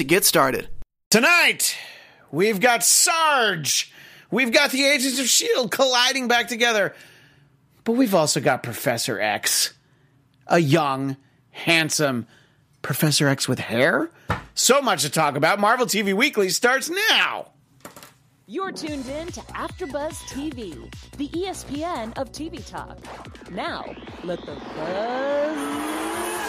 to get started. Tonight, we've got Sarge. We've got the Agents of S.H.I.E.L.D. Colliding back together. But we've also got Professor X. A young, handsome Professor X with hair. So much to talk about. Marvel TV Weekly starts now. You're tuned in to AfterBuzz TV, the ESPN of TV talk. Now, let the buzz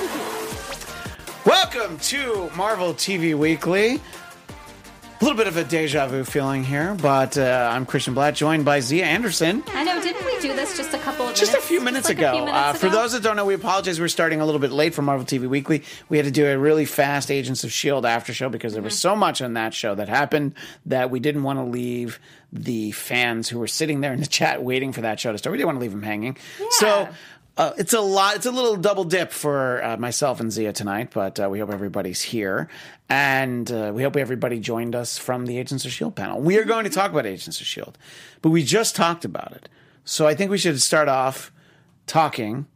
begin. Welcome to Marvel TV Weekly. A little bit of a deja vu feeling here, but uh, I'm Christian Blatt, joined by Zia Anderson. I know, didn't we do this just a couple of Just minutes? a few minutes like a ago. few minutes uh, For ago? those that don't know, we apologize. We're starting a little bit late for Marvel TV Weekly. We had to do a really fast Agents of S.H.I.E.L.D. after show because there was Mm-hmm. so much on that show that happened that we didn't want to leave the fans who were sitting there in the chat waiting for that show to start. We didn't want to leave them hanging. So. Uh, it's a lot. It's a little double dip for uh, myself and Zia tonight, but uh, we hope everybody's here, and uh, we hope everybody joined us from the Agents of Shield panel. We are going to talk about Agents of Shield, but we just talked about it, so I think we should start off talking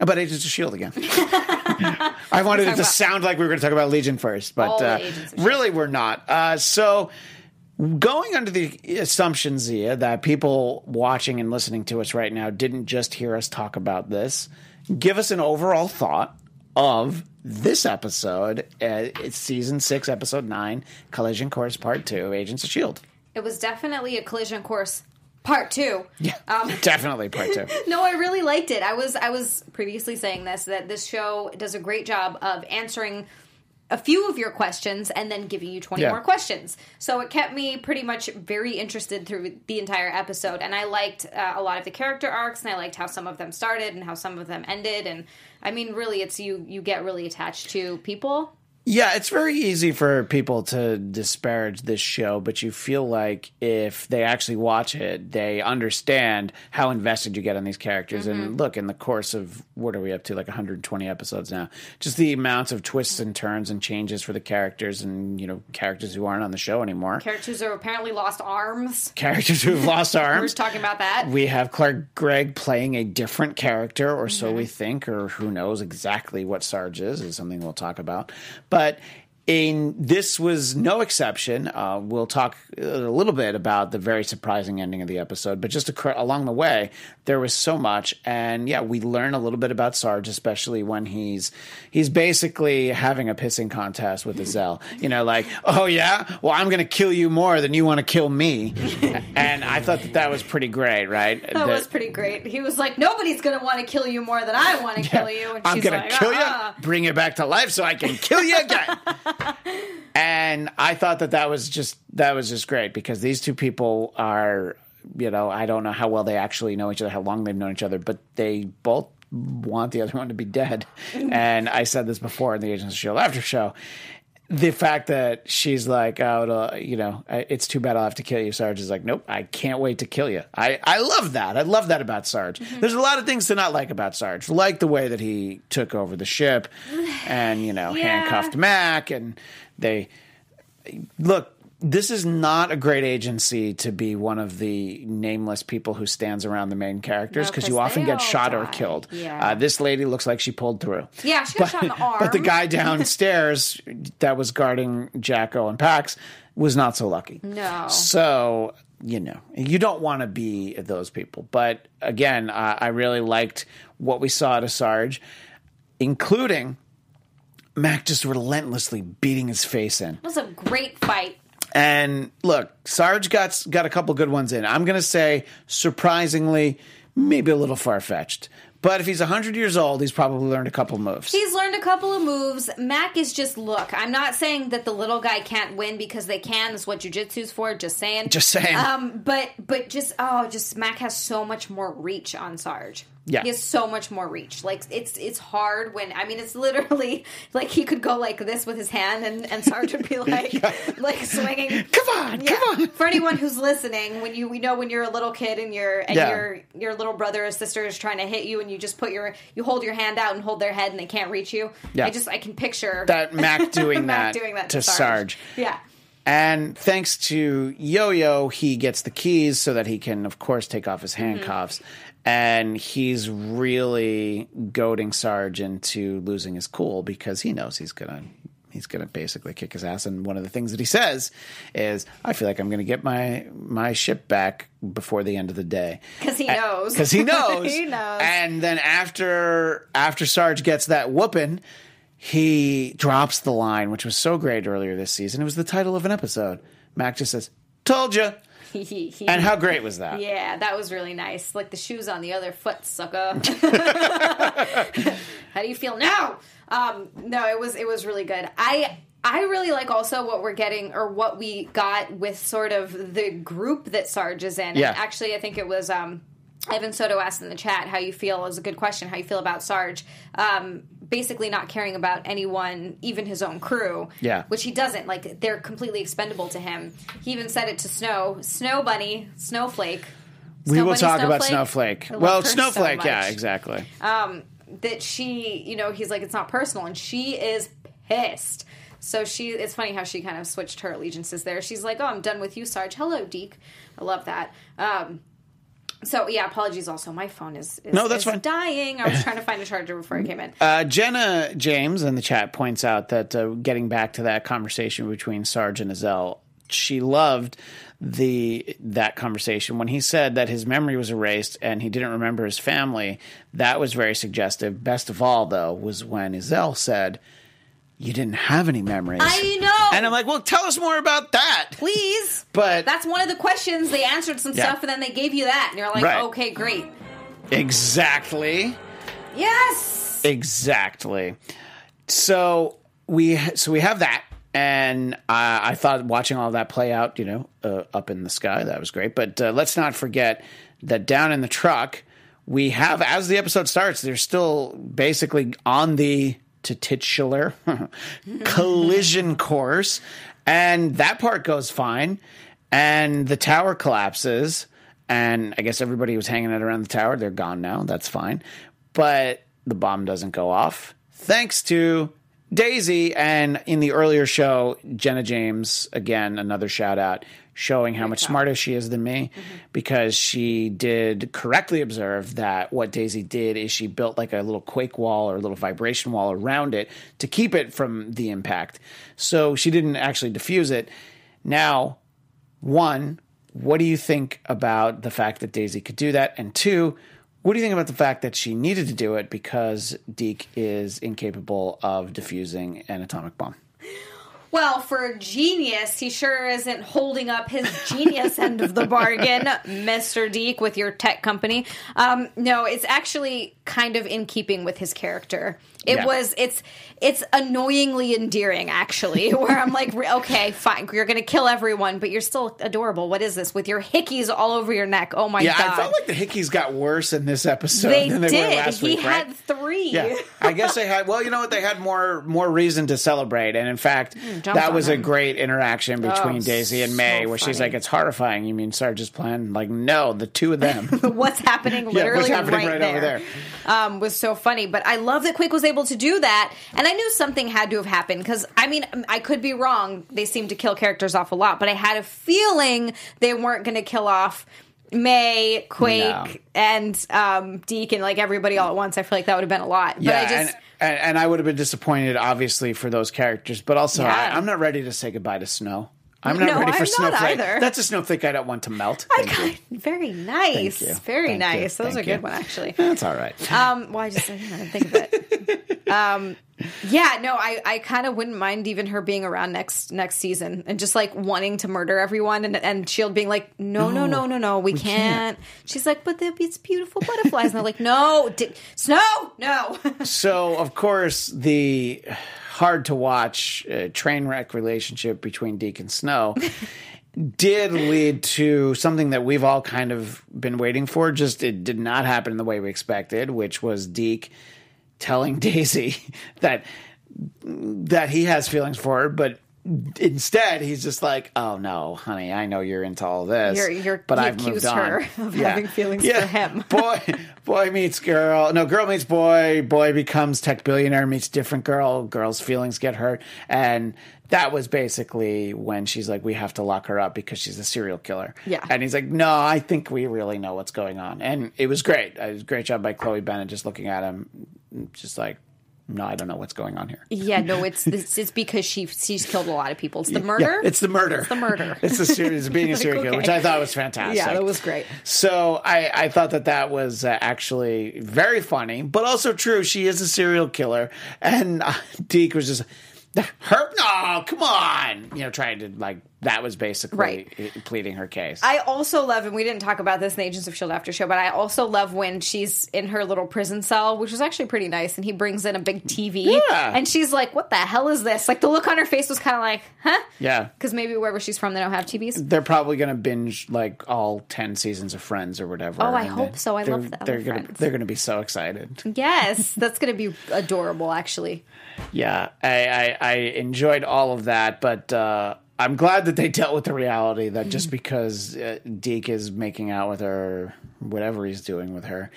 about Agents of Shield again. I wanted it to sound like we were going to talk about Legion first, but uh, really we're not. Uh, so going under the assumption, Zia, that people watching and listening to us right now didn't just hear us talk about this, give us an overall thought of this episode. Uh, it's season six, episode nine, Collision Course Part Two, Agents of Shield. It was definitely a collision course part two. Yeah, Um, definitely Part Two. No, I really liked it. I was I was previously saying this that this show does a great job of answering a few of your questions and then giving you 20 Yeah. more questions. So it kept me pretty much very interested through the entire episode and I liked uh, a lot of the character arcs and I liked how some of them started and how some of them ended and I mean really it's you you get really attached to people. Yeah, it's very easy for people to disparage this show, but you feel like if they actually watch it, they understand how invested you get in these characters. And look, in the course of what are we up to, like 120 episodes now, just the amounts of twists and turns and changes for the characters and, you know, characters who aren't on the show anymore. Characters who apparently lost arms. characters who've lost arms. We're talking about that. We have Clark Gregg playing a different character, or so Mm-hmm. we think, or who knows exactly what Sarge is, is something we'll talk about. But in this was no exception. Uh, we'll talk a little bit about the very surprising ending of the episode, but just acro- along the way, there was so much, and yeah, we learn a little bit about Sarge, especially when he's he's basically having a pissing contest with Izel. You know, like, oh yeah, well I'm going to kill you more than you want to kill me, and I thought that that was pretty great, right? That was pretty great. He was like, "Nobody's gonna want to kill you more than I want to kill you." And I'm she's gonna like, kill "Ah." you, bring you back to life, so I can kill you again. and I thought that that was just that was just great because these two people are, you know, I don't know how well they actually know each other, how long they've known each other, but they both want the other one to be dead. Mm-hmm. and I said this before in the Agents of Shield after show. The fact that she's like, oh, you know, it's too bad I'll have to kill you. Sarge is like, nope, I can't wait to kill you. I, I love that. I love that about Sarge. Mm-hmm. There's a lot of things to not like about Sarge, like the way that he took over the ship and, you know, Yeah. handcuffed Mac and they look this is not a great agency to be one of the nameless people who stands around the main characters No, you often get shot or killed. Yeah. Uh, this lady looks like she pulled through. Yeah, she got shot in the arm. But the guy downstairs that was guarding Jaco and Pax was not so lucky. No. So, you know, you don't want to be those people. But again, uh, I really liked what we saw to Sarge, including Mac just relentlessly beating his face in. It was a great fight. And look, Sarge got got a couple good ones in. I'm going to say surprisingly, maybe a little far fetched. But if he's 100 years old, he's probably learned a couple moves. He's learned a couple of moves. Mac is just look. I'm not saying that the little guy can't win because they can. That's what jujitsu's for. Just saying. Just saying. Um, but but just oh, just Mac has so much more reach on Sarge. Yeah. he has so much more reach. Like it's it's hard when I mean it's literally like he could go like this with his hand and and Sarge would be like like swinging. Come on, Yeah. come on. For anyone who's listening, when you we know when you're a little kid and your and Yeah. your your little brother or sister is trying to hit you and you just put your you hold your hand out and hold their head and they can't reach you. Yeah. I just I can picture That Mac doing Mac that, doing that to Sarge. Yeah. And thanks to Yo Yo, he gets the keys so that he can, of course, take off his Mm-hmm. And he's really goading Sarge into losing his cool because he knows he's gonna he's gonna basically kick his ass. And one of the things that he says is, "I feel like I'm gonna get my my ship back before the end of the day." Because he knows. because he knows. He knows. And then after after Sarge gets that whooping, he drops the line, which was so great earlier this season. It was the title of an episode. Mac just says, "Told you." And how great was that? Yeah, that was really nice. Like the shoes on the other foot, sucker. How do you feel now? Um, no, it was it was really good. I I really like also what we're getting or what we got with sort of the group that Sarge is in. Yeah. And actually, I think it was. Um, Evan Soto asked in the chat how you feel is a good question. How you feel about Sarge? Um, basically, not caring about anyone, even his own crew. Yeah. which he doesn't. Like they're completely expendable to him. He even said it to Snow, Snow Bunny, Snowflake. we Snow will Bunny, talk about Snowflake. I love Well, her so Snowflake, yeah, much. exactly. That she, you know, he's like it's not personal, and she is pissed. So she, it's funny how she kind of switched her allegiances there. She's like, "Oh, I'm done with you, Sarge. Hello, Deke. I love that." Um, so yeah, apologies. Also, my phone is, is No, that's is fine. dying. I was trying to find a charger before I came in. Uh, Jenna James in the chat points out that uh, getting back to that conversation between Sarge and Izel, she loved the that conversation when he said that his memory was erased and he didn't remember his family. That was very suggestive. Best of all, though, was when Izel said, "You didn't have any memories." I know. And I'm like, "Well, tell us more about that." Please, But that's one of the questions. They answered some Yeah. stuff, and then they gave you that, and you're like, Right. "Okay, great, exactly. yes." Exactly. So we so we have that, and I, I thought watching all that play out, you know, uh, up in the sky, that was great. But uh, let's not forget that down in the truck, we have as the episode starts, they're still basically on the titular collision course, and that part goes fine, and the tower collapses. And I guess everybody was hanging out around the tower. They're gone now. That's fine. But the bomb doesn't go off thanks to Daisy. And in the earlier show, Jenna James, again, another shout out, showing how much smarter she is than me mm-hmm. because she did correctly observe that what Daisy did is she built like a little quake wall or a little vibration wall around it to keep it from the impact. So she didn't actually diffuse it. Now, one, what do you think about the fact that Daisy could do that? And two, what do you think about the fact that she needed to do it because Deke is incapable of diffusing an atomic bomb? Well, for a genius, he sure isn't holding up his genius end of the bargain, Mr. Deke, with your tech company. Um, no, it's actually kind of in keeping with his character. It Yeah. was it's it's annoyingly endearing, actually. Where I'm like, okay, fine, you're gonna kill everyone, but you're still adorable. What is this with your hickeys all over your neck? Oh my Yeah, god! I felt like the hickeys got worse in this episode they than they did. were last he week, had right? three. Yeah, I guess they had. Well, you know what? They had more more reason to celebrate, and in fact, jumped that was a great interaction between Oh, Daisy and May, so where she's like, "It's horrifying." You mean Sarge's plan? Like, no, the two of them. what's happening Yeah, literally what's happening right, right over there, there. Um, was so funny. But I love that Quick was able to do that, and I knew something had to have happened because I mean I could be wrong. They seem to kill characters off a lot, but I had a feeling they weren't going to kill off. May, Quake, No. and um, Deke, and like everybody all at once. I feel like that would have been a lot. But yeah, I just, and, and and I would have been disappointed, obviously, for those characters. But also, Yeah. I, I'm not ready to say goodbye to Snow. I'm not No, ready for I'm Snowflake. That's a snowflake I don't want to melt. I Thank you. very nice, you. very Thank you. nice. That was a good you. one, actually. That's all right. Um, well, I just I didn't think of it. Um, yeah, no, I, I kind of wouldn't mind even her being around next next season and just like wanting to murder everyone and and Shield being like, no, no, no, no, no, we, can't. She's like, but it's beautiful butterflies, and they're like, no, di- Snow, no. So, of course, the hard to watch uh, train wreck relationship between Deke and Snow did lead to something that we've all kind of been waiting for. Just it did not happen in the way we expected, which was Deke telling Daisy that that he has feelings for her, but instead he's just like, "Oh no, honey, I know you're into all this, You're- you're- but I've moved on." her of having feelings for him. boy, boy meets girl. No, girl meets boy. Boy becomes tech billionaire. Meets different girl. Girl's feelings get hurt, and that was basically when she's like, "We have to lock her up because she's a serial killer." Yeah. and he's like, "No, I think we really know what's going on," and it was great. It was a great job by Chloe Bennet just looking at him, just like. No, I don't know what's going on here. Yeah, no, it's it's, it's because she she's killed a lot of people. It's the murder. Yeah, it's the murder. It's the murder. it's the series being a Like, serial killer, okay. which I thought was fantastic. Yeah, that was great. So I, I thought that that was uh, actually very funny, but also true. She is a serial killer, and uh, Deke was just her. No, come on, you know, trying to like that was basically Right. pleading her case. I also love, and we didn't talk about this in the Agents of Shield after show, but I also love when she's in her little prison cell, which was actually pretty nice, and he brings in a big TV, Yeah. and she's like, "What the hell is this?" Like the look on her face was kind of like, "Huh?" yeah. Because maybe wherever she's from, they don't have TVs. They're probably going to binge like all ten seasons of Friends or whatever. Oh, I hope so. I love that They're gonna they're gonna be so excited. Yes, that's going to be adorable, actually. Yeah, I, I, I enjoyed all of that, but uh, I'm glad that they dealt with the reality that just because uh, Deke is making out with her, whatever he's doing with her,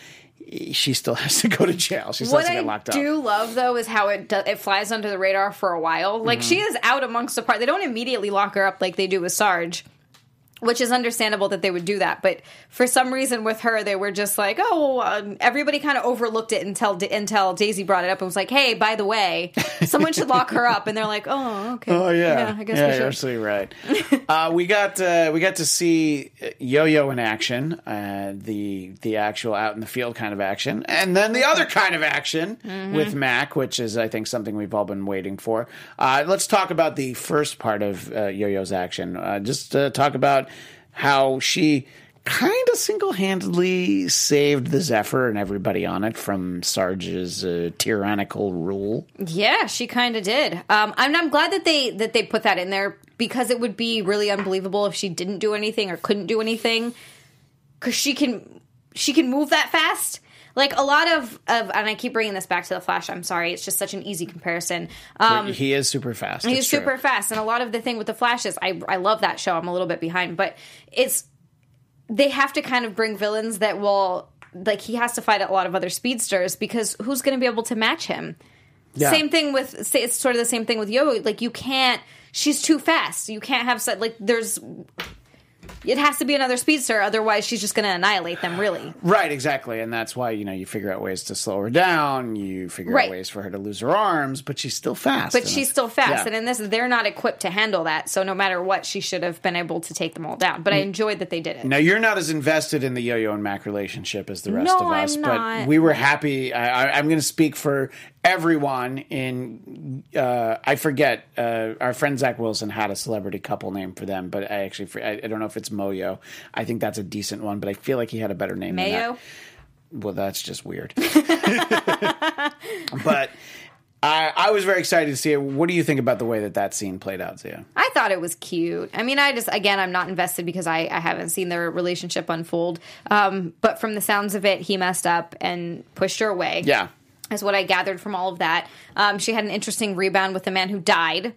she still has to go to jail. She still What has to I get locked do up. What I do love though is how it do, it flies under the radar for a while. Like she Mm-hmm. is out amongst the part. They don't immediately lock her up like they do with Sarge. Which is understandable that they would do that, but for some reason with her, they were just like, "Oh, um, everybody kind of overlooked it until until Daisy brought it up and was like, hey, by the way, someone should lock her up." And they're like, "Oh, okay, Oh yeah, I guess yeah, you're absolutely right. uh, we got uh, we got to see Yo-Yo in action, uh, the the actual out in the field kind of action, and then the other kind of action Mm-hmm. with Mac, which is I think something we've all been waiting for. Uh, let's talk about the first part of uh, Yo-Yo's action. Uh, just uh, talk about how she kind of single-handedly saved the Zephyr and everybody on it from Sarge's uh, tyrannical rule. Yeah, she kind of did. Um, I'm, I'm glad that they that they put that in there because it would be really unbelievable if she didn't do anything or couldn't do anything because she can she can move that fast. Like a lot of, of, and I keep bringing this back to the Flash. I'm sorry, it's just such an easy comparison. Um, he is super fast. He's it's true. super fast, and a lot of the thing with the Flash is I I love that show. I'm a little bit behind, but it's they have to kind of bring villains that will like he has to fight a lot of other speedsters because who's going to be able to match him? Yeah. Same thing with say it's sort of the same thing with Yo. Like you can't. She's too fast. You can't have like there's. It has to be another speedster, otherwise she's just going to annihilate them. Really, Right, exactly, and that's why you know you figure out ways to slow her down. You figure Right. out ways for her to lose her arms, but she's still fast. but she's still fast, yeah. and in this, they're not equipped to handle that. So no matter what, she should have been able to take them all down. But I enjoyed that they did it. Now you're not as invested in the Yo-Yo and Mac relationship as the rest No, of us, I'm but not. we were happy. I, I, I'm going to speak for everyone. In uh, I forget uh, our friend Zach Wilson had a celebrity couple name for them, but I actually I, I don't know if it's Moyo. I think that's a decent one, but I feel like he had a better name. Than Mayo. that. Well, that's just weird. but I, I was very excited to see it. What do you think about the way that that scene played out, Zia? I thought it was cute. I mean, I just again, I'm not invested because I, I haven't seen their relationship unfold. Um, but from the sounds of it, he messed up and pushed her away. Yeah. Is what I gathered from all of that. Um, she had an interesting rebound with the man who died,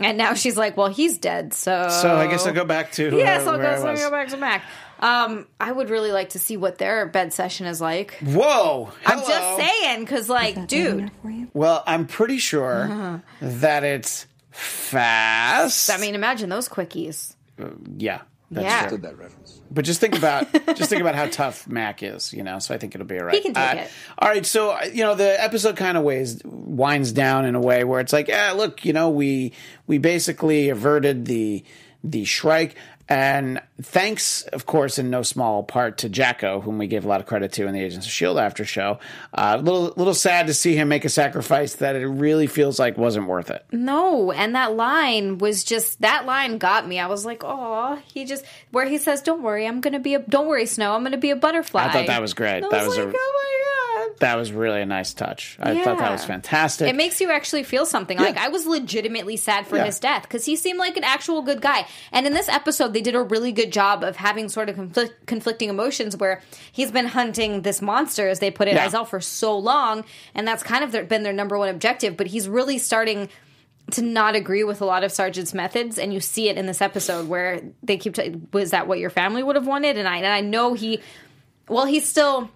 and now she's like, "Well, he's dead." So, So I guess I'll go back to Yes, uh, I'll where I go, so was. go back to Mac. Um, I would really like to see what their bed session is like. Whoa! I'm just saying, because like, dude, Well, I'm pretty sure that it's fast. I mean, imagine those quickies. yeah, that's Yeah. true. But just think about just think about how tough Mac is, you know. So I think it'll be all right. He can take Uh, it. All right, so uh, you know the episode kind of ways winds down in a way where it's like, yeah, look, you know, we we basically averted the the Shrike, and thanks, of course, in no small part to Jaco, whom we gave a lot of credit to in the Agents of Shield after show. A uh, little little sad to see him make a sacrifice that it really feels like wasn't worth it. No, and that line was just that line got me. I was like, oh, he just where he says, "Don't worry, I'm gonna be a don't worry, Snow, I'm gonna be a butterfly." I thought that was great. That was was a- oh. That was really a nice touch. I thought that was fantastic. It makes you actually feel something. Like I was legitimately sad for Yeah. his death because he seemed like an actual good guy. And in this episode, they did a really good job of having sort of conflict, conflicting emotions where he's been hunting this monster, as they put it, Yeah. Izel, for so long, and that's kind of their, been their number one objective. But he's really starting to not agree with a lot of Sargent's methods, and you see it in this episode where they keep. T- was that what your family would have wanted? And I and I know he, well, he's still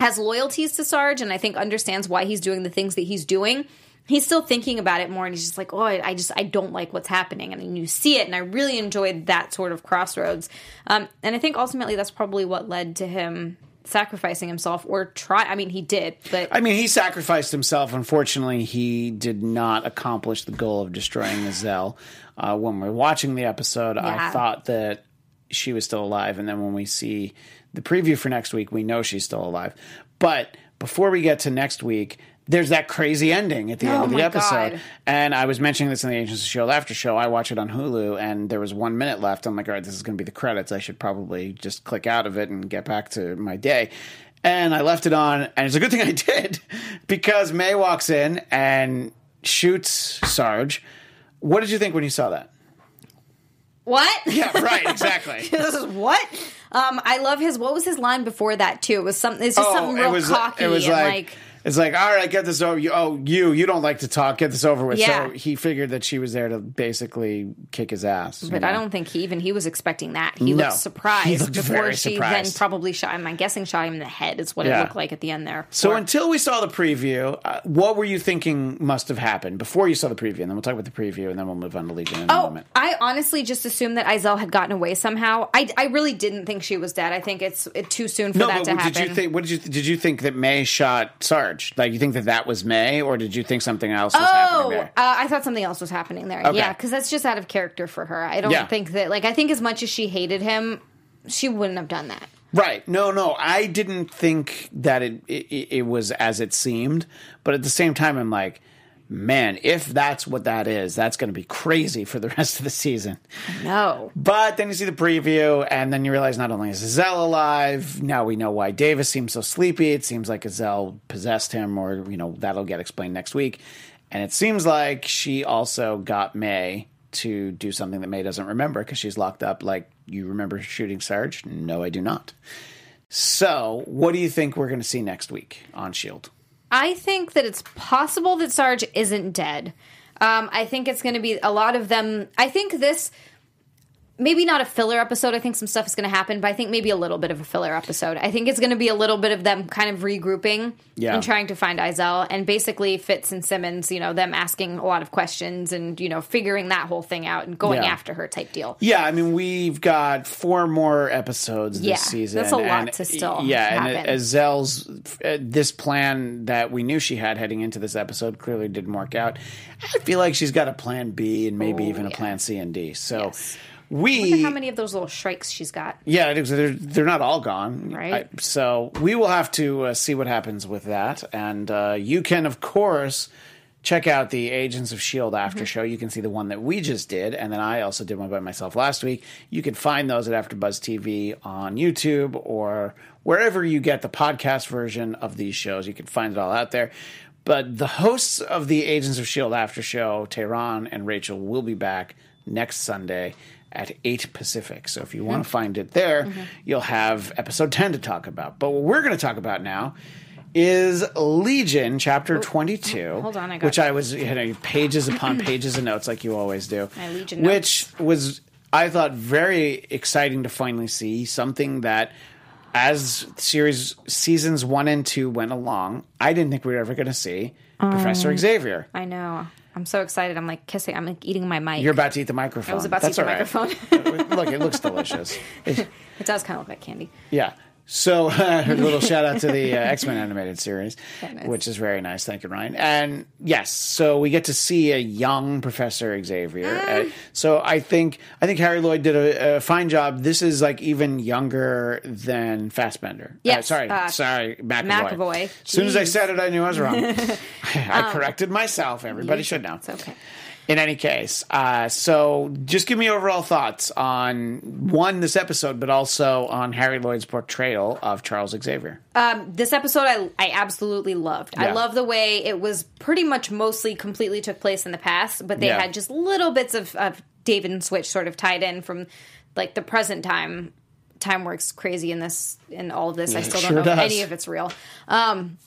has loyalties to Sarge and I think understands why he's doing the things that he's doing. He's still thinking about it more and he's just like, oh, I, I just, I don't like what's happening. And you see it. And I really enjoyed that sort of crossroads. Um, and I think ultimately that's probably what led to him sacrificing himself or try. I mean, he did, but I mean, he sacrificed himself. Unfortunately, he did not accomplish the goal of destroying Izel. Uh, when we're watching the episode, I thought that she was still alive, and then when we see the preview for next week, we know she's still alive. But before we get to next week, there's that crazy ending at the end Oh of the episode. God. And I was mentioning this in the Agents of Shield after show. I watch it on Hulu, and there was one minute left. I'm like, all right, this is going to be the credits. I should probably just click out of it and get back to my day. And I left it on, and it's a good thing I did because May walks in and shoots Sarge. What did you think when you saw that? what? Yeah, right, exactly. this is what? Um, I love his. What was his line before that too? It was something. It's just something real Oh, it was cocky it was and like, like it's like all right, get this over. You, oh, you you don't like to talk. Get this over with. Yeah. So he figured that she was there to basically kick his ass. you But know? I don't think he even he was expecting that. He No. looked surprised He looked before she surprised. then probably shot him. I'm guessing shot him in the head is what Yeah. it looked like at the end there. So Or- until we saw the preview, uh, what were you thinking must have happened before you saw the preview? And then we'll talk about the preview, and then we'll move on to Legion in a Oh, moment. I honestly just assumed that Izel had gotten away somehow. I, I really didn't think she was dead. I think it's it, too soon for No, that but to did happen. you think? What did you did you think that May shot Sarge? Like you think that that was May, or did you think something else was happening Oh, uh, there? I thought something else was happening there. Okay. Yeah, because that's just out of character for her. I don't Yeah. think that. Like, I think as much as she hated him, she wouldn't have done that. Right. No, no. I didn't think that it, it it was as it seemed, but at the same time, I'm like, man, if that's what that is, that's going to be crazy for the rest of the season. No. But then you see the preview, and then you realize not only is Izel alive, now we know why Davis seems so sleepy. It seems like Izel possessed him, or, you know, that'll get explained next week. And it seems like she also got May to do something that May doesn't remember because she's locked up. Like, you remember shooting Sarge? No, I do not. So, what do you think we're going to see next week on S.H.I.E.L.D.? I think that it's possible that Sarge isn't dead. Um, I think it's going to be a lot of them. I think this, maybe not a filler episode. I think some stuff is going to happen, but I think maybe a little bit of a filler episode. I think it's going to be a little bit of them kind of regrouping Yeah. and trying to find Izel, and basically Fitz and Simmons, you know, them asking a lot of questions and you know figuring that whole thing out and going Yeah. after her type deal. Yeah, I mean, we've got four more episodes this Yeah, season. that's a lot and- to still Yeah, and happen. Izel's uh, this plan that we knew she had heading into this episode clearly didn't work out. I feel like she's got a plan B and maybe Oh, even a plan C and D. So Yes. We how many of those little shrikes she's got. yeah, they're, they're not all gone. Right. I- so we will have to uh, see what happens with that. And uh, you can, of course, check out the Agents of S.H.I.E.L.D. after show. You can see the one that we just did. And then I also did one by myself last week. You can find those at AfterBuzz TV on YouTube or wherever you get the podcast version of these shows. You can find it all out there. But the hosts of the Agents of S.H.I.E.L.D. after show, Tehran and Rachel, will be back next Sunday at 8 Pacific. So if you want to find it there, you'll have episode 10 to talk about. But what we're going to talk about now is Legion, chapter 22. hold on, I got- which I was you know, pages upon pages of notes like you always do. My Legion which was I thought very exciting to finally see something that as series seasons 1 and 2 went along, I didn't think we were ever going to see Um, Professor Xavier. I know. I'm so excited. I'm like kissing. I'm like eating my mic. You're about to eat the microphone. I was about to eat the microphone. Look, it looks delicious. It does kind of look like candy. Yeah. So a little shout out to the uh, X Men animated series, nice. which is very nice. Thank you, Ryan. And yes, so we get to see a young Professor Xavier. Mm. Uh, so I think I think Harry Lloyd did a, a fine job. This is like even younger than Fassbender. Uh, Yes, sorry, uh, sorry, McAvoy. McAvoy. As soon as I said it, I knew I was wrong. I corrected myself. Everybody should know. It's okay. In any case, uh, so just give me overall thoughts on one this episode, but also on Harry Lloyd's portrayal of Charles Xavier. Um, this episode I, I absolutely loved. I love the way it was pretty much mostly completely took place in the past, but they Yeah. had just little bits of, of David and Switch sort of tied in from like the present time. Time works crazy in this in all of this. I still don't sure know does. any of it's real. Um,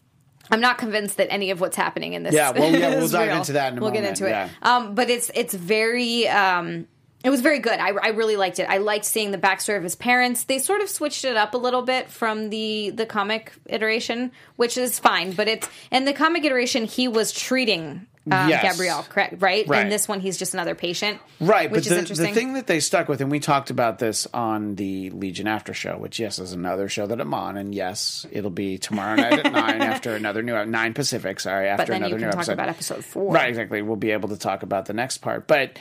I'm not convinced that any of what's happening in this. Yeah, well, yeah, we'll dive real. into that in a we'll get into it. yeah. Um, but it's it's very. Um, it was very good. I, I really liked it. I liked seeing the backstory of his parents. They sort of switched it up a little bit from the the comic iteration, which is fine. But it's in the comic iteration, he was treating um, Yes. Gabrielle, correct? Right? Right. And this one, he's just another patient, Right, Which but is interesting. the thing that they stuck with, and we talked about this on the Legion After Show, which yes is another show that I'm on, and yes, it'll be tomorrow night at nine after another new nine Pacific. Sorry, after but then another you new can talk episode. about episode four. Right, exactly. We'll be able to talk about the next part, but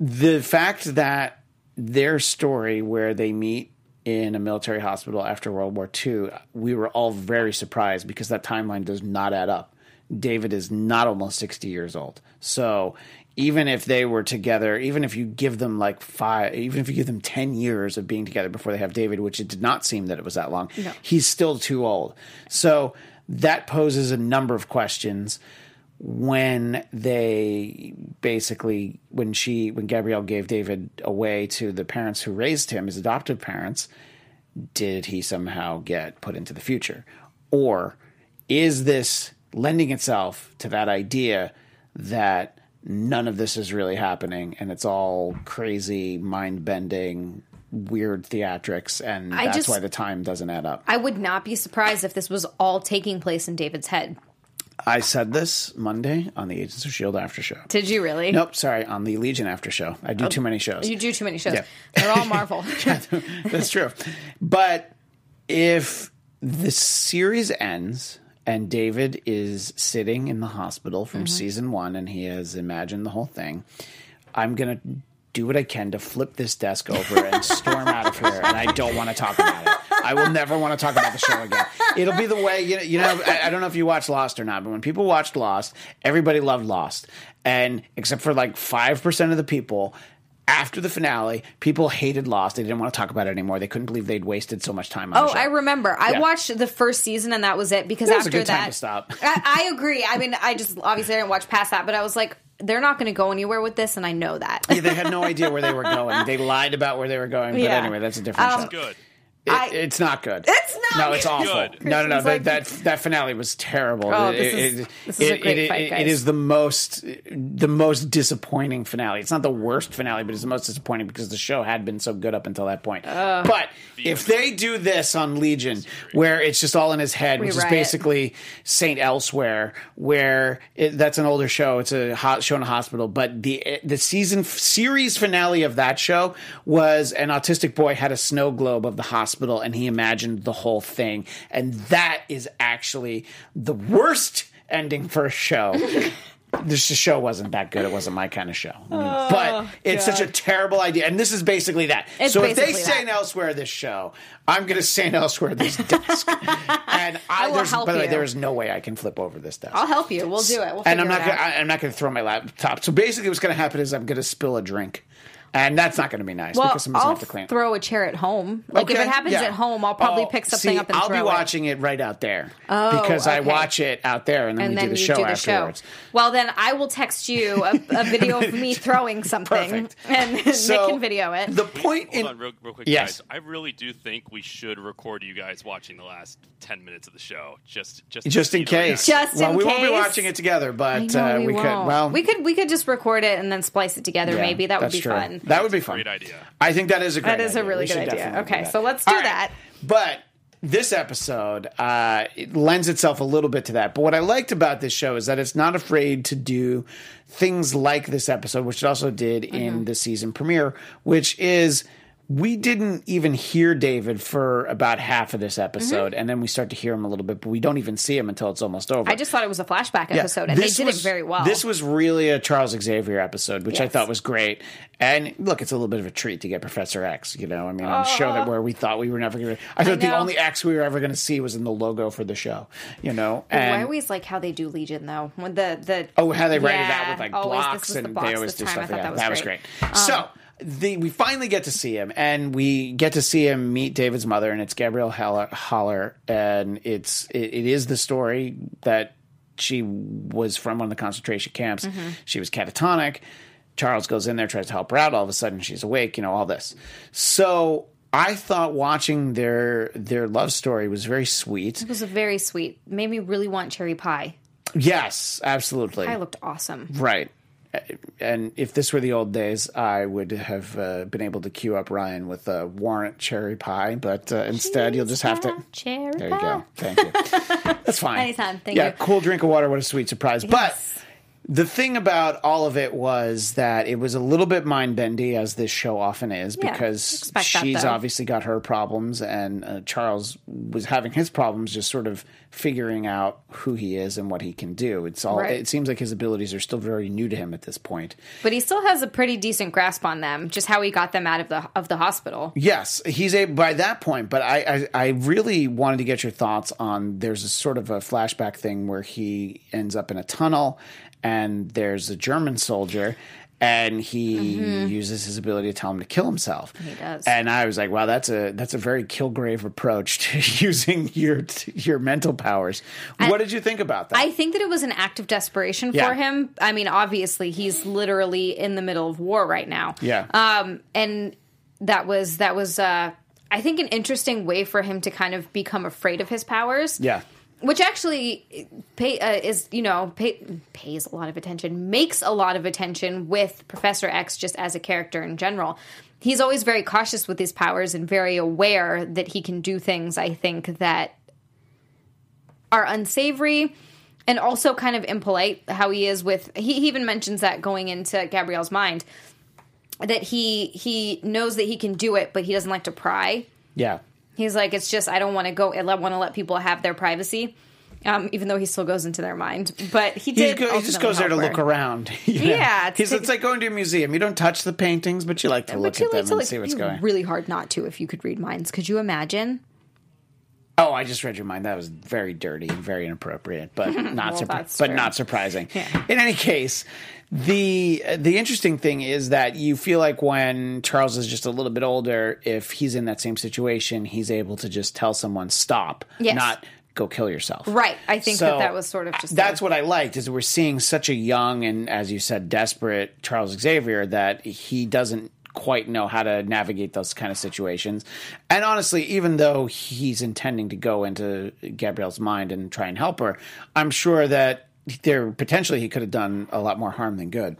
the fact that their story, where they meet in a military hospital after World War II, we were all very surprised because that timeline does not add up. David is not almost 60 years old. So even if they were together, even if you give them like five, even if you give them 10 years of being together before they have David, which it did not seem that it was that long, he's still too old. So that poses a number of questions when they basically when she when Gabrielle gave David away to the parents who raised him his adoptive parents did he somehow get put into the future or is this lending itself to that idea that none of this is really happening and it's all crazy mind bending weird theatrics and I that's just- why the time doesn't add up I would not be surprised if this was all taking place in David's head. I said this Monday on the Agents of Shield after show Did you really? Nope, sorry, on the Legion after show. I do oh, too many shows. You do too many shows. Yeah. They're all Marvel. That's true. But if the series ends and David is sitting in the hospital from mm-hmm. season one and he has imagined the whole thing, I'm going to do what I can to flip this desk over and storm out of here. And I don't want to talk about it. I will never want to talk about the show again. It'll be the way, you know, you know I, I don't know if you watched Lost or not, but when people watched Lost, everybody loved Lost. And except for like 5% of the people, after the finale, people hated Lost. They didn't want to talk about it anymore. They couldn't believe they'd wasted so much time on it. Oh, the show. I remember. I Yeah. watched the first season and that was it because That was a after good time that, to stop. I, I agree. I mean, I just obviously I didn't watch past that, but I was like, they're not going to go anywhere with this, and I know that. Yeah, they had no idea where they were going. They lied about where they were going. But Yeah. anyway, that's a different Um, show. Good. It- I- it's not good. It's not No, it's good. awful. Good. No, no, no. It's That, that that finale was terrible. Oh, this is- it- this is a great fight, guys. It is the most the most disappointing finale. It's not the worst finale, but it's the most disappointing because the show had been so good up until that point. but if they do this on Legion, where it's just all in his head, which is basically Saint Elsewhere, where it, that's an older show. It's a ho- show in a hospital, but the the season series finale of that show was an autistic boy had a snow globe of the hospital, and he imagined the whole thing, and that is actually the worst ending for a show. This show wasn't that good. It wasn't my kind of show. but oh, it's such a terrible idea. And this is basically that. Oh, It's so if they basically say elsewhere this show, I'm going to say elsewhere this desk. and I, will there's, help by the way, there is no way I can flip over this desk. I'll help you. We'll do it. We'll and I'm not gonna. I, I'm not going to throw my laptop. So basically, what's going to happen is I'm going to spill a drink, and that's not going to be nice well, because someone's I'll going to have to clean. it. throw a chair at home. Like if it happens yeah. at home, I'll probably Oh, pick something see, up and I'll throw be it. watching it right out there because I watch it out there, and then and we then do the you show do the afterwards. show. Well, then I will text you a, a video of me throwing something, and So, Nick can video it. The point in on, real, real quick, Yes. guys. I really do think we should record you guys watching the last ten minutes of the show, just just just in case. Just well, in we won't be watching it together, but know uh, we, we, could. Well, we could we could just record it and then splice it together. yeah, maybe that would be true. fun. That would be fun. Great idea. I think that is a great. Idea. That is a really We good idea. Okay, so let's do All right. that. But this episode uh, it lends itself a little bit to that. But what I liked about this show is that it's not afraid to do things like this episode, which it also did Mm-hmm. in the season premiere, which is we didn't even hear David for about half of this episode, and then we start to hear him a little bit, but we don't even see him until it's almost over. I just thought it was a flashback Yeah, episode, and they did was- it very well. This was really a Charles Xavier episode, which I thought was great. And look, it's a little bit of a treat to get Professor X. You know, I mean, on a show that where we thought we were never going to. I thought the only X we were ever going to see was in the logo for the show. You know, I always like how they do Legion though. When the the oh, how they write it out with like blocks was the and box they always do time. I stuff. thought Yeah, that was great. Um, so. The, we finally get to see him, and we get to see him meet David's mother, and it's Gabrielle Haller, Holler, and it's it, it is the story that she was from one of the concentration camps. Mm-hmm. She was catatonic. Charles goes in there, tries to help her out. All of a sudden, she's awake. You know all this. So I thought watching their their love story was very sweet. It was a very sweet. Made me really want cherry pie. Yes, absolutely. Pie looked awesome. Right. And if this were the old days, I would have uh, been able to queue up Ryan with a warrant cherry pie, but uh, instead you'll just have to. cherry There pie. you go. Thank you. That's fine. Anytime. Thank yeah, you. cool drink of water. What a sweet surprise. But the thing about all of it was that it was a little bit mind bendy, as this show often is, Yeah, because expect that, she's obviously got her problems, and uh, Charles was having his problems, just sort of figuring out who he is and what he can do. It's all. Right. It seems like his abilities are still very new to him at this point. But he still has a pretty decent grasp on them. Just how he got them out of the of the hospital. Yes, he's a by that point. But I, I, I really wanted to get your thoughts on. There's a sort of a flashback thing where he ends up in a tunnel, and there's a German soldier, and he uses his ability to tell him to kill himself. He Mm-hmm. does. And I was like, wow, that's a that's a very Kilgrave approach to using your your mental powers. what did you think about that? I think that it was an act of desperation Yeah. for him. I mean, obviously, he's literally in the middle of war right now. yeah. Um, and that was that was uh, I think an interesting way for him to kind of become afraid of his powers. yeah. Which actually pay, uh, is you know pay, pays a lot of attention makes a lot of attention with professor x just as a character in general he's always very cautious with his powers and very aware that he can do things i think that are unsavory and also kind of impolite how he is with he, he even mentions that going into gabrielle's mind that he he knows that he can do it but he doesn't like to pry Yeah. He's like, it's just I don't want to go. I want to let people have their privacy, um, even though he still goes into their mind. But he did. go, he just goes there to help look around. you know? Yeah, it's He's, it's like going to a museum. You don't touch the paintings, but you like to look at them to, and like, see what's going. Really hard not to if you could read minds. Could you imagine? Oh, I just read your mind. That was very dirty and very inappropriate, but not Well, surpri- but not surprising. In any case, the the interesting thing is that you feel like when Charles is just a little bit older, if he's in that same situation, he's able to just tell someone stop, Yes. not go kill yourself. Right. I think So, that that was sort of just. that's a- what I liked is we're seeing such a young and as you said desperate Charles Xavier that he doesn't quite know how to navigate those kind of situations. And honestly, even though he's intending to go into Gabrielle's mind and try and help her, I'm sure that there potentially he could have done a lot more harm than good.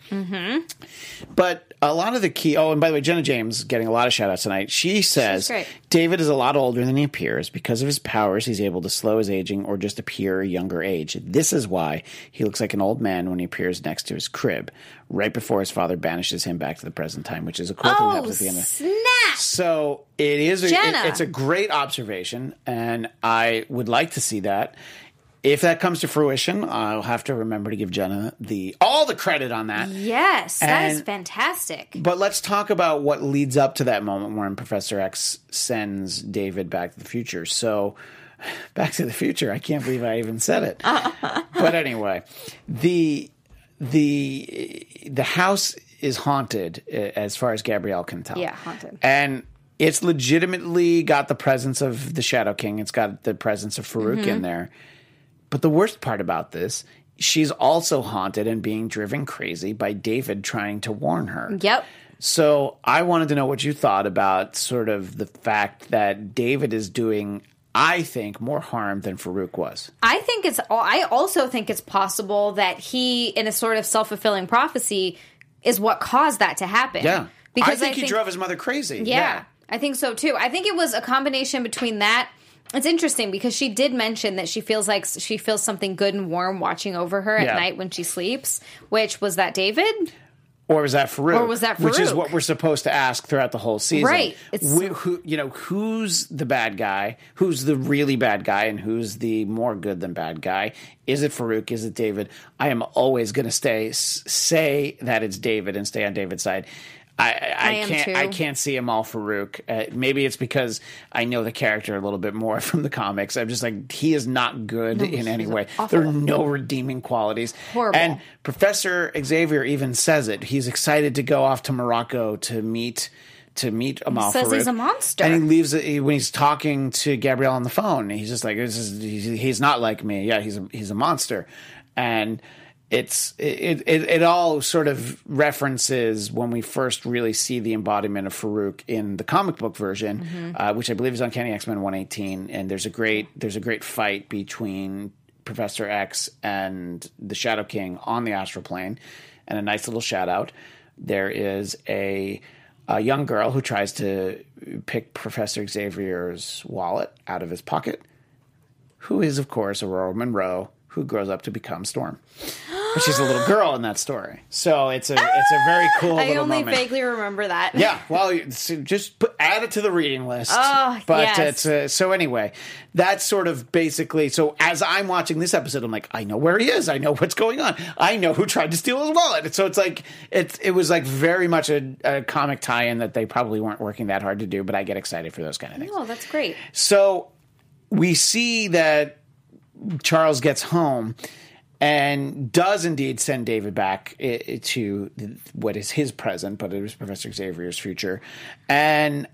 But a lot of the key. Oh, and by the way, Jenna James getting a lot of shout outs tonight. She says. David is a lot older than he appears. Because of his powers, he's able to slow his aging or just appear a younger age. This is why he looks like an old man when he appears next to his crib, right before his father banishes him back to the present time, which is a cool thing that Oh happens at the end of snap! so it is. A, it- it's a great observation, and I would like to see that. If that comes to fruition, I'll have to remember to give Jenna the all the credit on that. Yes, that is fantastic. But let's talk about what leads up to that moment when Professor X sends David back to the future. So, Back to the Future. I can't believe I even said it. but anyway, the the the house is haunted uh, as far as Gabrielle can tell. Yeah, haunted. And it's legitimately got the presence of the Shadow King. It's got the presence of Farouk Mm-hmm. in there. But the worst part about this, she's also haunted and being driven crazy by David trying to warn her. Yep. So I wanted to know what you thought about sort of the fact that David is doing, I think, more harm than Farouk was. I think it's. I also think it's possible that he, in a sort of self fulfilling prophecy, is what caused that to happen. Yeah. because I think he drove his mother crazy. Yeah, I think so too. I think it was a combination between that. It's interesting because she did mention that she feels like she feels something good and warm watching over her at Yeah. night when she sleeps. Which was that David? Or was that Farouk? Or was that Farouk? Which is what we're supposed to ask throughout the whole season. Right. It's- Wh- who, you know, who's the bad guy? Who's the really bad guy? And who's the more good than bad guy? Is it Farouk? Is it David? I am always going to stay say that it's David and stay on David's side. I, I, I, can't. too. I can't see him all Farouk. Uh, maybe it's because I know the character a little bit more from the comics. I'm just like he is not good in any way. There are no redeeming qualities. Horrible. And Professor Xavier even says it. He's excited to go off to Morocco to meet to meet Amahl He says he's a monster. And he leaves it he- when he's talking to Gabrielle on the phone. He's just like, is, he's, he's not like me. Yeah, he's a, he's a monster. And it's it, it it all sort of references when we first really see the embodiment of Farouk in the comic book version, Mm-hmm. uh, which I believe is on Uncanny X Men one eighteen. And there's a great there's a great fight between Professor X and the Shadow King on the astral plane, and a nice little shout out. There is a a young girl who tries to pick Professor Xavier's wallet out of his pocket, who is, of course, Ororo Munroe, who grows up to become Storm. But she's a little girl in that story, so it's a it's a very cool I little only moment. vaguely remember that. Yeah, well, just put, add it to the reading list. Oh, but yes. it's uh, so anyway. That's sort of basically. So as I'm watching this episode, I'm like, I know where he is. I know what's going on. I know who tried to steal his wallet. So it's like it's it was like very much a, a comic tie-in that they probably weren't working that hard to do. But I get excited for those kind of things. Oh, that's great. So we see that Charles gets home and does indeed send David back i- i- to what is his present, but it was Professor Xavier's future. And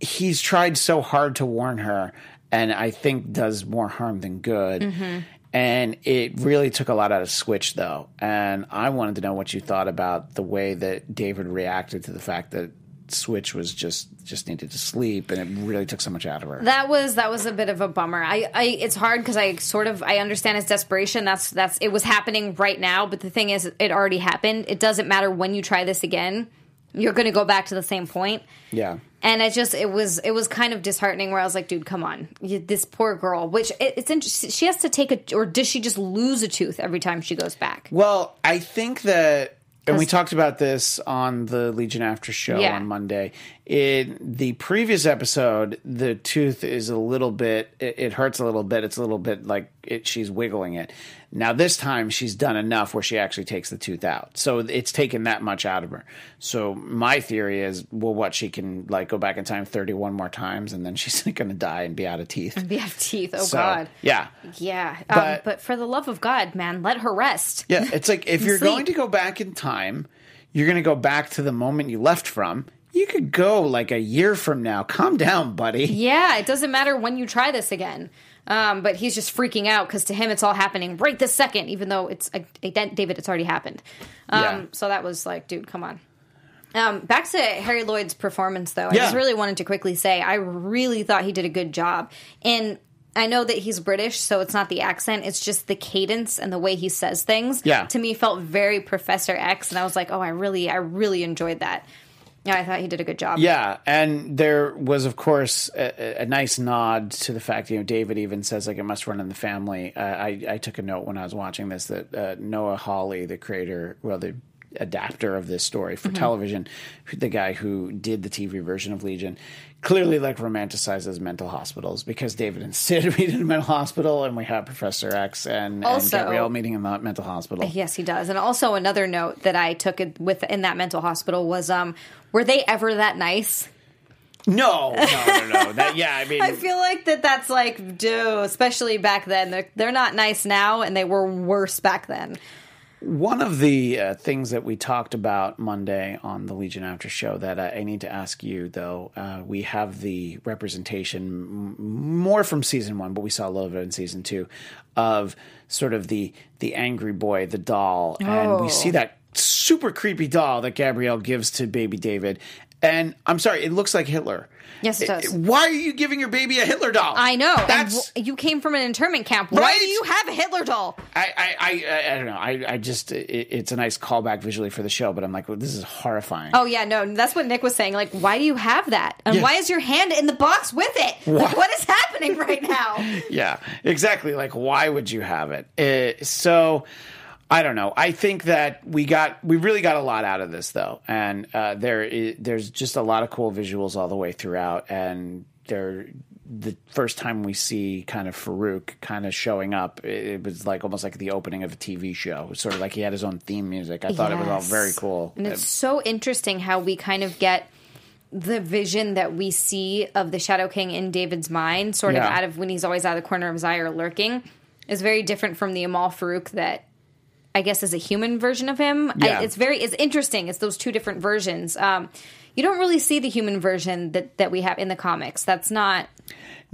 he's tried so hard to warn her, and I think does more harm than good. Mm-hmm. And it really took a lot out of Switch, though. And I wanted to know what you thought about the way that David reacted to the fact that Switch was just just needed to sleep, and it really took so much out of her. That was that was a bit of a bummer. I, I it's hard because I sort of I understand his desperation. That's that's it was happening right now, but the thing is, it already happened. It doesn't matter when you try this again. You're going to go back to the same point. yeah. And it just it was it was kind of disheartening. Where I was like, dude, come on, you, this poor girl. Which it, it's interesting. She has to take a or does she just lose a tooth every time she goes back? Well, I think that, and we talked about this on the Legion After show Yeah. on Monday. In the previous episode, the tooth is a little bit, it, it hurts a little bit. It's a little bit like it, she's wiggling it. Now, this time, she's done enough where she actually takes the tooth out. So it's taken that much out of her. So my theory is, well, what, she can like go back in time 31 more times and then she's going to die and be out of teeth. Be out of teeth. Oh So, God. Yeah. Yeah. Um, But- but for the love of God, man, let her rest. Yeah, it's like if you're Sleep. going to go back in time, you're going to go back to the moment you left from. You could go like a year from now. Calm down, buddy. Yeah, it doesn't matter when you try this again. Um, but he's just freaking out because to him it's all happening right this second, even though it's a, a, David, it's already happened. Um, Yeah. So that was like, dude, come on. Um, back to Harry Lloyd's performance, though. I Yeah. just really wanted to quickly say I really thought he did a good job. And I know that he's British, so it's not the accent; it's just the cadence and the way he says things. Yeah. to me felt very Professor X, and I was like, oh, I really, I really enjoyed that. Yeah, I thought he did a good job. Yeah, and there was, of course, a, a nice nod to the fact. You know, David even says like it must run in the family. Uh, I I took a note when I was watching this that uh, Noah Hawley, the creator, well, the adapter of this story for television, the guy who did the TV version of Legion, clearly like romanticizes mental hospitals because David and Syd meet in a mental hospital, and we have Professor X and, and Also- Gabrielle meeting in the mental hospital. Yes, he does. And also another note that I took with in that mental hospital was um were they ever that nice? No, no, no, no. That yeah, I mean, I feel like that that's like dude, especially back then. They're they're not nice now and they were worse back then. One of the uh, things that we talked about Monday on the Legion After Show that I, I need to ask you, though, uh, we have the representation m- more from season one, but we saw a little bit in season two of sort of the the angry boy, the doll, and we Oh. see that super creepy doll that Gabrielle gives to baby David. And I'm sorry, it looks like Hitler. Yes, it does. Why are you giving your baby a Hitler doll? I know. That's w- you came from an internment camp. Why do you have a Hitler doll? I, I, I, I don't know. I, I just, it, it's a nice callback visually for the show, but I'm like, well, this is horrifying. Oh yeah, no, that's what Nick was saying. Like, why do you have that? And Yeah. why is your hand in the box with it? Like, what is happening right now? Yeah, exactly. Like, why would you have it? Uh, so, I don't know. I think that we got we really got a lot out of this though, and uh, there is, there's just a lot of cool visuals all the way throughout, and there the first time we see kind of Farouk kind of showing up, it, it was like almost like the opening of a TV show. Sort of like he had his own theme music. I thought it was all very cool. And it's so interesting how we kind of get the vision that we see of the Shadow King in David's mind, sort Yeah. of out of when he's always out of the corner of his eye or lurking, is very different from the Amahl Farouk that I guess as a human version of him. Yeah. I, it's very it's interesting. It's those two different versions. Um, you don't really see the human version that, that we have in the comics. That's not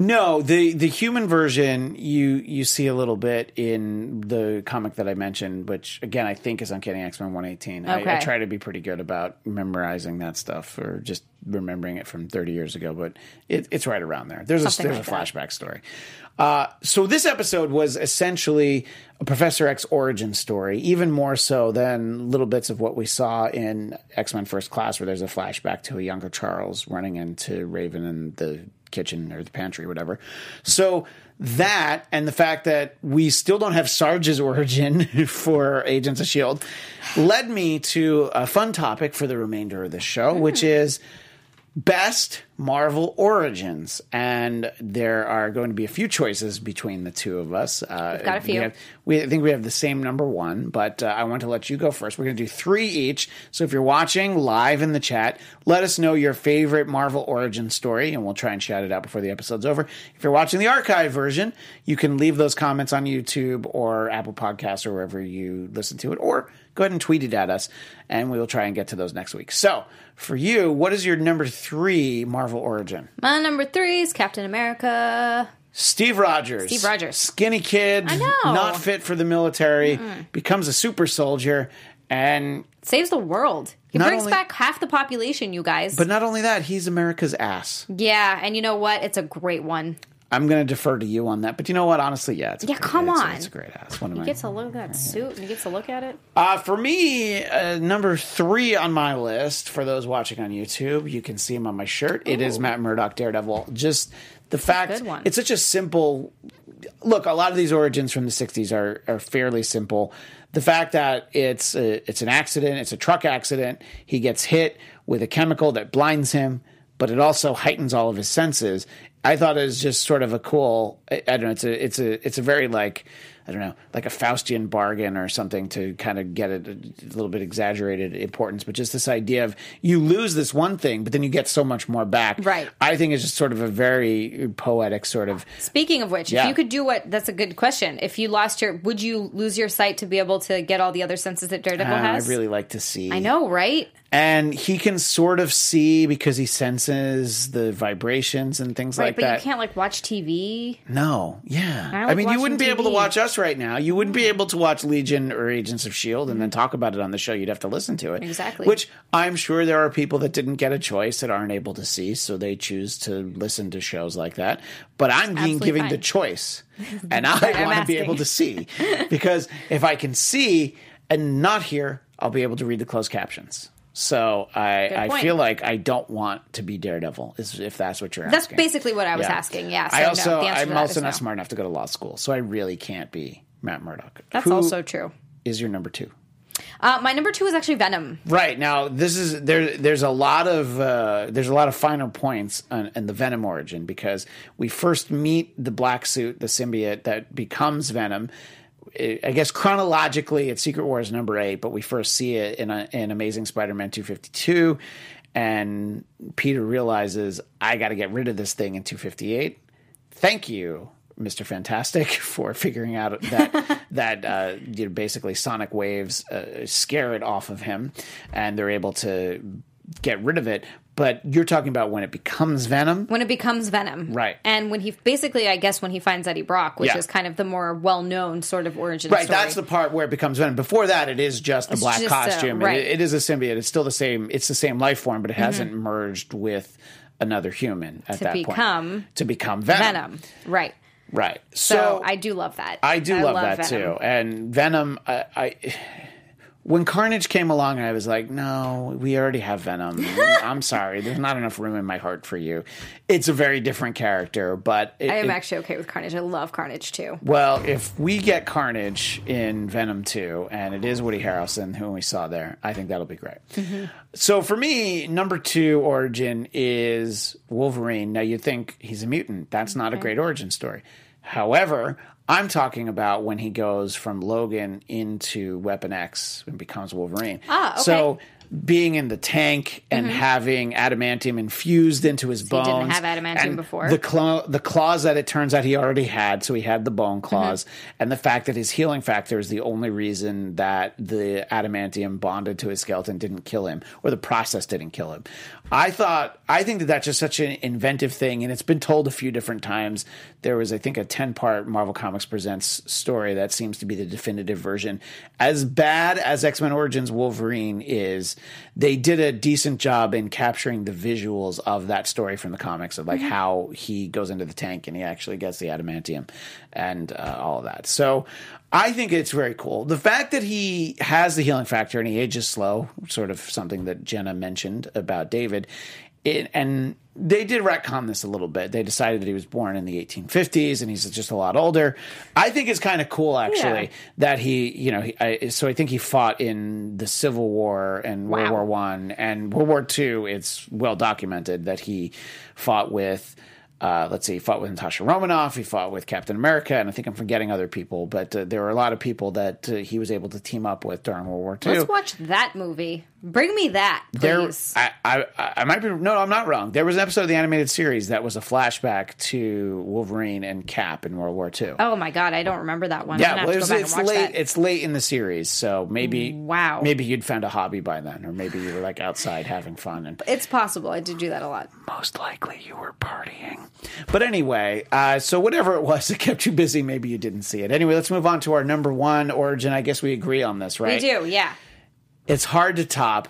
No, the the human version you you see a little bit in the comic that I mentioned, which again I think is Uncanny X Men one eighteen. I, I try to be pretty good about memorizing that stuff or just remembering it from thirty years ago, but it, it's right around there. There's Something a there's like a that. flashback story. Uh, so this episode was essentially a Professor X origin story, even more so than little bits of what we saw in X Men First Class, where there's a flashback to a younger Charles running into Raven and the kitchen or the pantry, or whatever. So that and the fact that we still don't have Sarge's origin for Agents of Shield led me to a fun topic for the remainder of the show, which hmm. is best Marvel origins, and there are going to be a few choices between the two of us. Uh, We've got a few. We, have, we I think we have the same number one, but uh, I want to let you go first. We're going to do three each. So if you're watching live in the chat, let us know your favorite Marvel origin story, and we'll try and shout it out before the episode's over. If you're watching the archive version, you can leave those comments on YouTube or Apple Podcasts or wherever you listen to it, or go ahead and tweet it at us, and we will try and get to those next week. So for you, what is your number three Marvel origin? my number three is Captain America. Steve Rogers. Steve Rogers. Skinny kid, I know. not fit for the military, becomes a super soldier, and Saves the world. He brings only- back half the population, you guys. but not only that, he's America's ass. yeah, and you know what? It's a great one. I'm going to defer to you on that, but you know what? Honestly, yeah, it's a Yeah, come it's on. it's a great ass. One of He my gets to look at that suit and he gets to look at it. Uh, for me, uh, number three on my list, for those watching on YouTube, you can see him on my shirt. It is Matt Murdock, Daredevil. Just the fact, good one. it's such a simple look. A lot of these origins from the 60s are, are fairly simple. The fact that it's a, it's an accident, it's a truck accident, he gets hit with a chemical that blinds him, but it also heightens all of his senses. I thought it was just sort of a cool. I, I don't know. It's a it's a it's a very like I don't know like a Faustian bargain or something to kind of get it a, little bit exaggerated importance, but just this idea of you lose this one thing, but then you get so much more back. Right. I think it's just sort of a very poetic sort of. Speaking of which, Yeah. if you could do what, that's a good question. If you lost your, would you lose your sight to be able to get all the other senses that Daredevil Uh, I has? really like to see. I know, right? and he can sort of see because he senses the vibrations and things Right, like but that. But you can't like watch TV. No, yeah. I I, mean, you wouldn't be able to watch us right now. You wouldn't be able to watch Legion or Agents of S.H.I.E.L.D. And then talk about it on the show. You'd have to listen to it. Exactly. Which I'm sure there are people that didn't get a choice that aren't able to see, so they choose to listen to shows like that. But I'm being absolutely given fine. the choice. And I want to be able to see. Because if I can see and not hear, I'll be able to read the closed captions. So I, I feel like I don't want to be Daredevil, is if that's what you're That's asking. That's basically what I was asking. Yeah. So I no, also the answer I'm also not no. smart enough to go to law school, so I really can't be Matt Murdock. That's Who also true. is your number two. Uh, my number two is actually Venom. Right now, this is there. There's a lot of uh, there's a lot of finer points on, in the Venom origin because we first meet the black suit, the symbiote that becomes Venom. I I guess chronologically, it's Secret Wars number eight, but we first see it in, a, in Amazing Spider-Man 252, and Peter realizes I got to get rid of this thing in 258. Thank you, Mr. Fantastic, for figuring out that that uh, you know, basically sonic waves uh, scare it off of him, and they're able to get rid of it. But you're talking about when it becomes Venom. When it becomes Venom. Right. And when he basically, I guess, when he finds Eddie Brock, which Yeah. is kind of the more well known sort of origin Right, story. that's the part where it becomes Venom. Before that, it is just the It's black just, uh, costume. It- right. Mm-hmm. it is a symbiote. It's still the same. It's the same life form, but it hasn't merged with another human at To that become point. To become Venom. Venom. Right. Right. So, I do love that. I do love, that Venom. too. And Venom, I, I when Carnage came along, I was like, no, we already have Venom. I'm sorry, there's not enough room in my heart for you. It's a very different character, but it, I am it- actually okay with Carnage. I love Carnage too. well, if we get Carnage in Venom 2, and it is Woody Harrelson who we saw there, I think that'll be great. Mm-hmm. So for me, number two origin is Wolverine. Now, you think he's a mutant. That's not a great origin story. However, I'm talking about when he goes from Logan into Weapon X and becomes Wolverine. Ah, okay. So being in the tank and having adamantium infused into his he bones. didn't have adamantium before. The claw, the claws that it turns out he already had, so he had the bone Mm-hmm. claws, and the fact that his healing factor is the only reason that the adamantium bonded to his skeleton didn't kill him, or the process didn't kill him. I thought, I think that that's just such an inventive thing, and it's been told a few different times. There was, I think, a ten-part Marvel Comics Presents story that seems to be the definitive version. As bad as X Men Origins Wolverine is, they did a decent job in capturing the visuals of that story from the comics of like how he goes into the tank and he actually gets the adamantium and uh, all of that. So I think it's very cool. The fact that he has the healing factor and he ages slow, sort of something that Jenna mentioned about David, it, and they did retcon this a little bit. They decided that he was born in the 1850s and he's just a lot older. I think it's kind of cool actually Yeah. that he, you know, he, I, so I think he fought in the Civil War and World War One and World War Two. It's well documented that he fought with. Uh, let's see, he fought with Natasha Romanoff. He fought with Captain America, and I think I'm forgetting other people, but uh, there were a lot of people that uh, he was able to team up with during World War II. Let's watch that movie. Bring me that, There, please. I, I, I might be no, I'm not wrong. There was an episode of the animated series that was a flashback to Wolverine and Cap in World War II. oh my god, I don't remember that one. Yeah, well, it's, it's late. that. It's late in the series, so maybe Wow. maybe you'd found a hobby by then, or maybe you were like outside having fun, and It's possible. I did do that a lot. most likely you were partying. But anyway, uh, so whatever it was that kept you busy, maybe you didn't see it. Anyway, let's move on to our number one origin. I guess we agree on this, right? We do, yeah. It's hard to top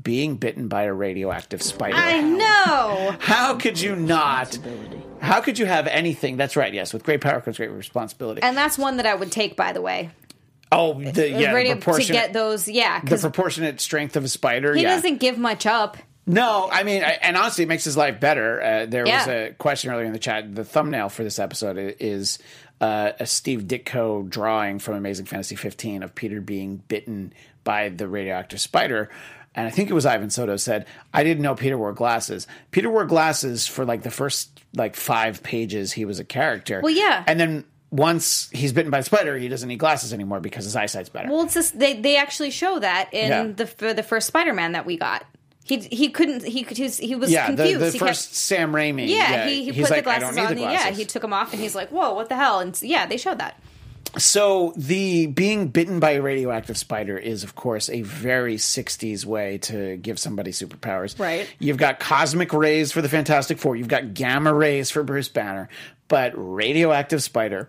being bitten by a radioactive spider. I know. How could you not? How could you have anything? That's right. Yes, with great power comes great responsibility. And that's one that I would take, by the way. oh, the yeah, Ready the to get those, yeah, the proportionate strength of a spider. he yeah. doesn't give much up. No, I mean, and honestly, it makes his life better. Uh, there was a question earlier in the chat. The thumbnail for this episode is uh, a Steve Ditko drawing from Amazing Fantasy 15 of Peter being bitten by the radioactive spider. And I think it was Ivan Soto said, "I didn't know Peter wore glasses. Peter wore glasses for like the first like five pages. He was a character. Well, yeah. and then." Once he's bitten by a spider, he doesn't need glasses anymore because his eyesight's better. Well, it's just they they actually show that in Yeah. the for the first Spider-Man that we got. He he couldn't he could he was, he was yeah, confused. the, the he first kept, Sam Raimi. yeah, he, he put like, the glasses on. the and Yeah, he took them off and he's like, "Whoa, what the hell?" And yeah, they showed that. So the being bitten by a radioactive spider is, of course, a very '60s way to give somebody superpowers. Right. You've got cosmic rays for the Fantastic Four. You've got gamma rays for Bruce Banner, but radioactive spider.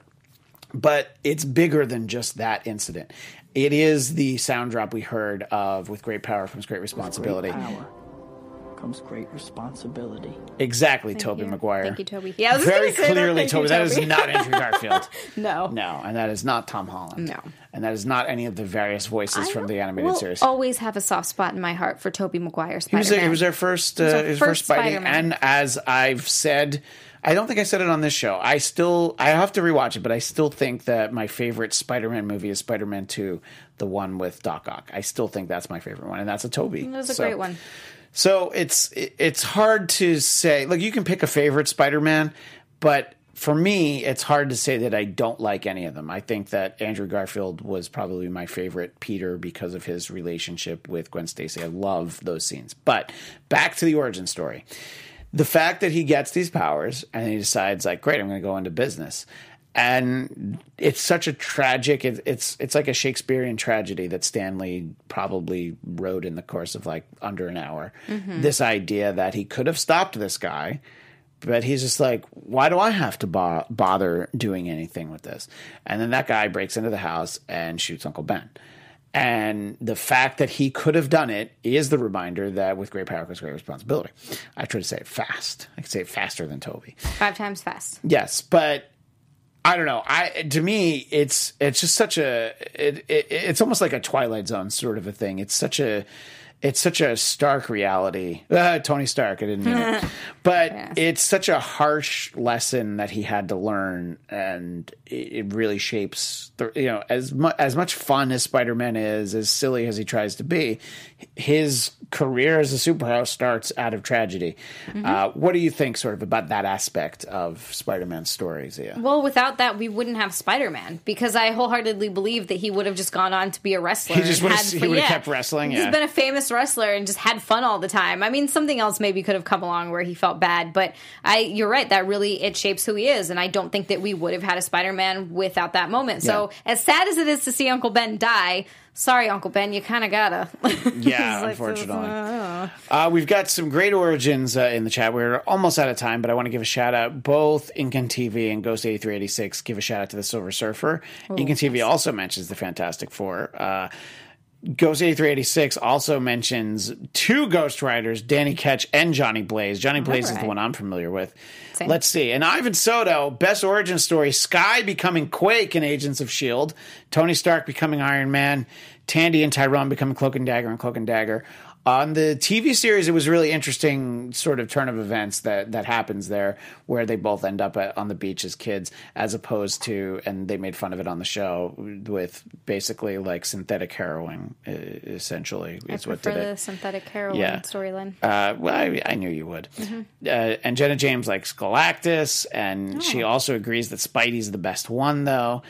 But it's bigger than just that incident. It is the sound drop we heard of "With great power comes great responsibility." Great power comes great responsibility. Exactly, Tobey you. Maguire. Thank you, Tobey. Yeah, I was very gonna say that. clearly, Thank you, Tobey. That is not Andrew Garfield. No. No, and that is not Tom Holland. No. and that is not any of the various voices from the animated will series. always have a soft spot in my heart for Tobey Maguire He was, Spider-Man. he was our first, uh, was our his first first Spidey, Spider-Man. and as I've said, I don't think I said it on this show. I still, I have to rewatch it, but I still think that my favorite Spider-Man movie is Spider-Man Two, the one with Doc Ock. I still think that's my favorite one, and that's a Tobey. It was a So- great one. So it's it's hard to say. Like you can pick a favorite Spider-Man, but for me, it's hard to say that I don't like any of them. I think that Andrew Garfield was probably my favorite Peter because of his relationship with Gwen Stacy. I love those scenes. But back to the origin story. The fact that he gets these powers and he decides like, great, I'm going to go into business. And it's such a tragic. It, it's it's like a Shakespearean tragedy that Stan Lee probably wrote in the course of like under an hour. Mm-hmm. This idea that he could have stopped this guy, but he's just like, why do I have to bo- bother doing anything with this? And then that guy breaks into the house and shoots Uncle Ben. And the fact that he could have done it is the reminder that with great power comes great responsibility. I try to say it fast. I can say it faster than Tobey. Five times fast. Yes, but I don't know. I to me, it's it's just such a it, it it's almost like a Twilight Zone sort of a thing. It's such a it's such a stark reality. Uh, Tony Stark, I didn't mean it, but it's such a harsh lesson that he had to learn, and it, really shapes the you know as mu- as much fun as Spider Man is, as silly as he tries to be, his career as a superhero starts out of tragedy. Uh, what do you think, sort of, about that aspect of Spider Man's story, Xia? Well, without that, we wouldn't have Spider Man because I wholeheartedly believe that he would have just gone on to be a wrestler. He just had- he would've kept wrestling, He's yeah. been a famous wrestler and just had fun all the time. I mean, something else maybe could have come along where he felt bad, but I, you're right. That really it shapes who he is, and I don't think that we would have had a Spider Man without that moment. So, as sad as it is to see Uncle Ben die. Sorry, Uncle Ben, you kind of gotta. Yeah, like, unfortunately. Uh, we've got some great origins uh, in the chat. We're almost out of time, but I want to give a shout out both Incan TV and Ghost 8386. Give a shout out to the Silver Surfer. Incan TV also mentions the Fantastic Four. Uh, Ghost 8386 also mentions two Ghost Riders, Danny Ketch and Johnny Blaze. Johnny Blaze is the one I'm familiar with. Same. Let's see. And Ivan Soto, best origin story Skye becoming Quake in Agents of S.H.I.E.L.D., Tony Stark becoming Iron Man, Tandy and Tyrone becoming Cloak and Dagger and Cloak and Dagger. On the TV series, it was really interesting sort of turn of events that, that happens there, where they both end up at, on the beach as kids, as opposed to, and they made fun of it on the show with basically like synthetic heroin, essentially. I Is what did the it. synthetic heroin Yeah. storyline. Uh, well, I, I knew you would. Uh, and Jenna James likes Galactus, and she also agrees that Spidey's the best one, though.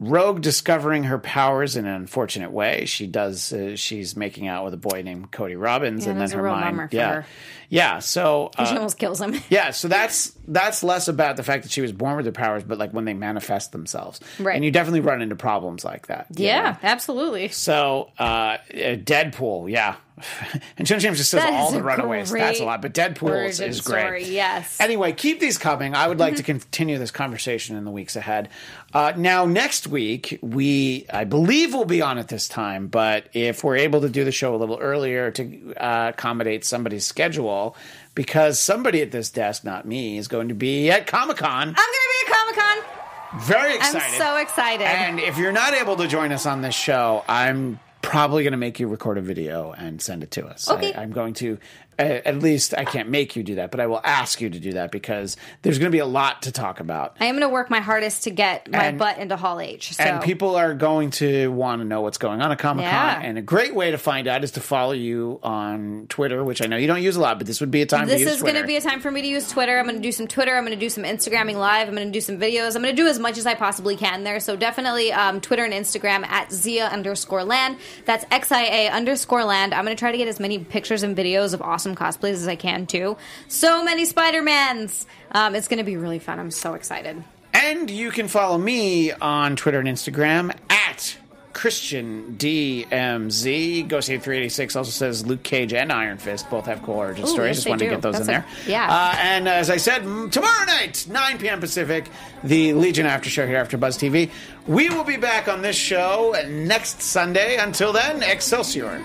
Rogue discovering her powers in an unfortunate way. She does. Uh, she's making out with a boy named Cody Robbins, Yeah, and then her mind. yeah, her. yeah. So she uh, almost kills him. yeah, so that's that's less about the fact that she was born with her powers, but like when they manifest themselves, Right. And you definitely run into problems like that. you know? Yeah, absolutely. So, uh, uh, Deadpool, yeah. and Jenna James just says That all the Runaways. That's a lot, but Deadpool is, is great. story, yes. Anyway, keep these coming. I would like to continue this conversation in the weeks ahead. Uh, now, next week, we, I believe, will be on at this time, but if we're able to do the show a little earlier to uh, accommodate somebody's schedule, because somebody at this desk, not me, is going to be at Comic Con. I'm gonna be at Comic Con. Very excited. I'm so excited. And if you're not able to join us on this show, I'm probably going to make you record a video and send it to us. Okay. I, am going to, at least I can't make you do that, but I will ask you to do that because there's going to be a lot to talk about. I am going to work my hardest to get my And- butt into Hall H. So. And people are going to want to know what's going on at Comic Con. Yeah. And a great way to find out is to follow you on Twitter, which I know you don't use a lot, but this would be a time this to use is going to be a time for me to use Twitter. I'm going to do some Twitter. I'm going to do some Instagramming live. I'm going to do some videos. I'm going to do as much as I possibly can there. So definitely um, Twitter and Instagram at Xia underscore land. That's X I A underscore land. I'm going to try to get as many pictures and videos of awesome cosplays as I can too. So many Spider Mans. Um, it's going to be really fun. I'm so excited. And you can follow me on Twitter and Instagram at Christian DMZ. Ghost 386 also says Luke Cage and Iron Fist both have cool origin Ooh, stories. yes, Just wanted to get those That's in a- there. yeah. Uh, and as I said, tomorrow night, 9 p.m. Pacific, the Legion After Show here AfterBuzz TV. We will be back on this show next Sunday. Until then, Excelsior.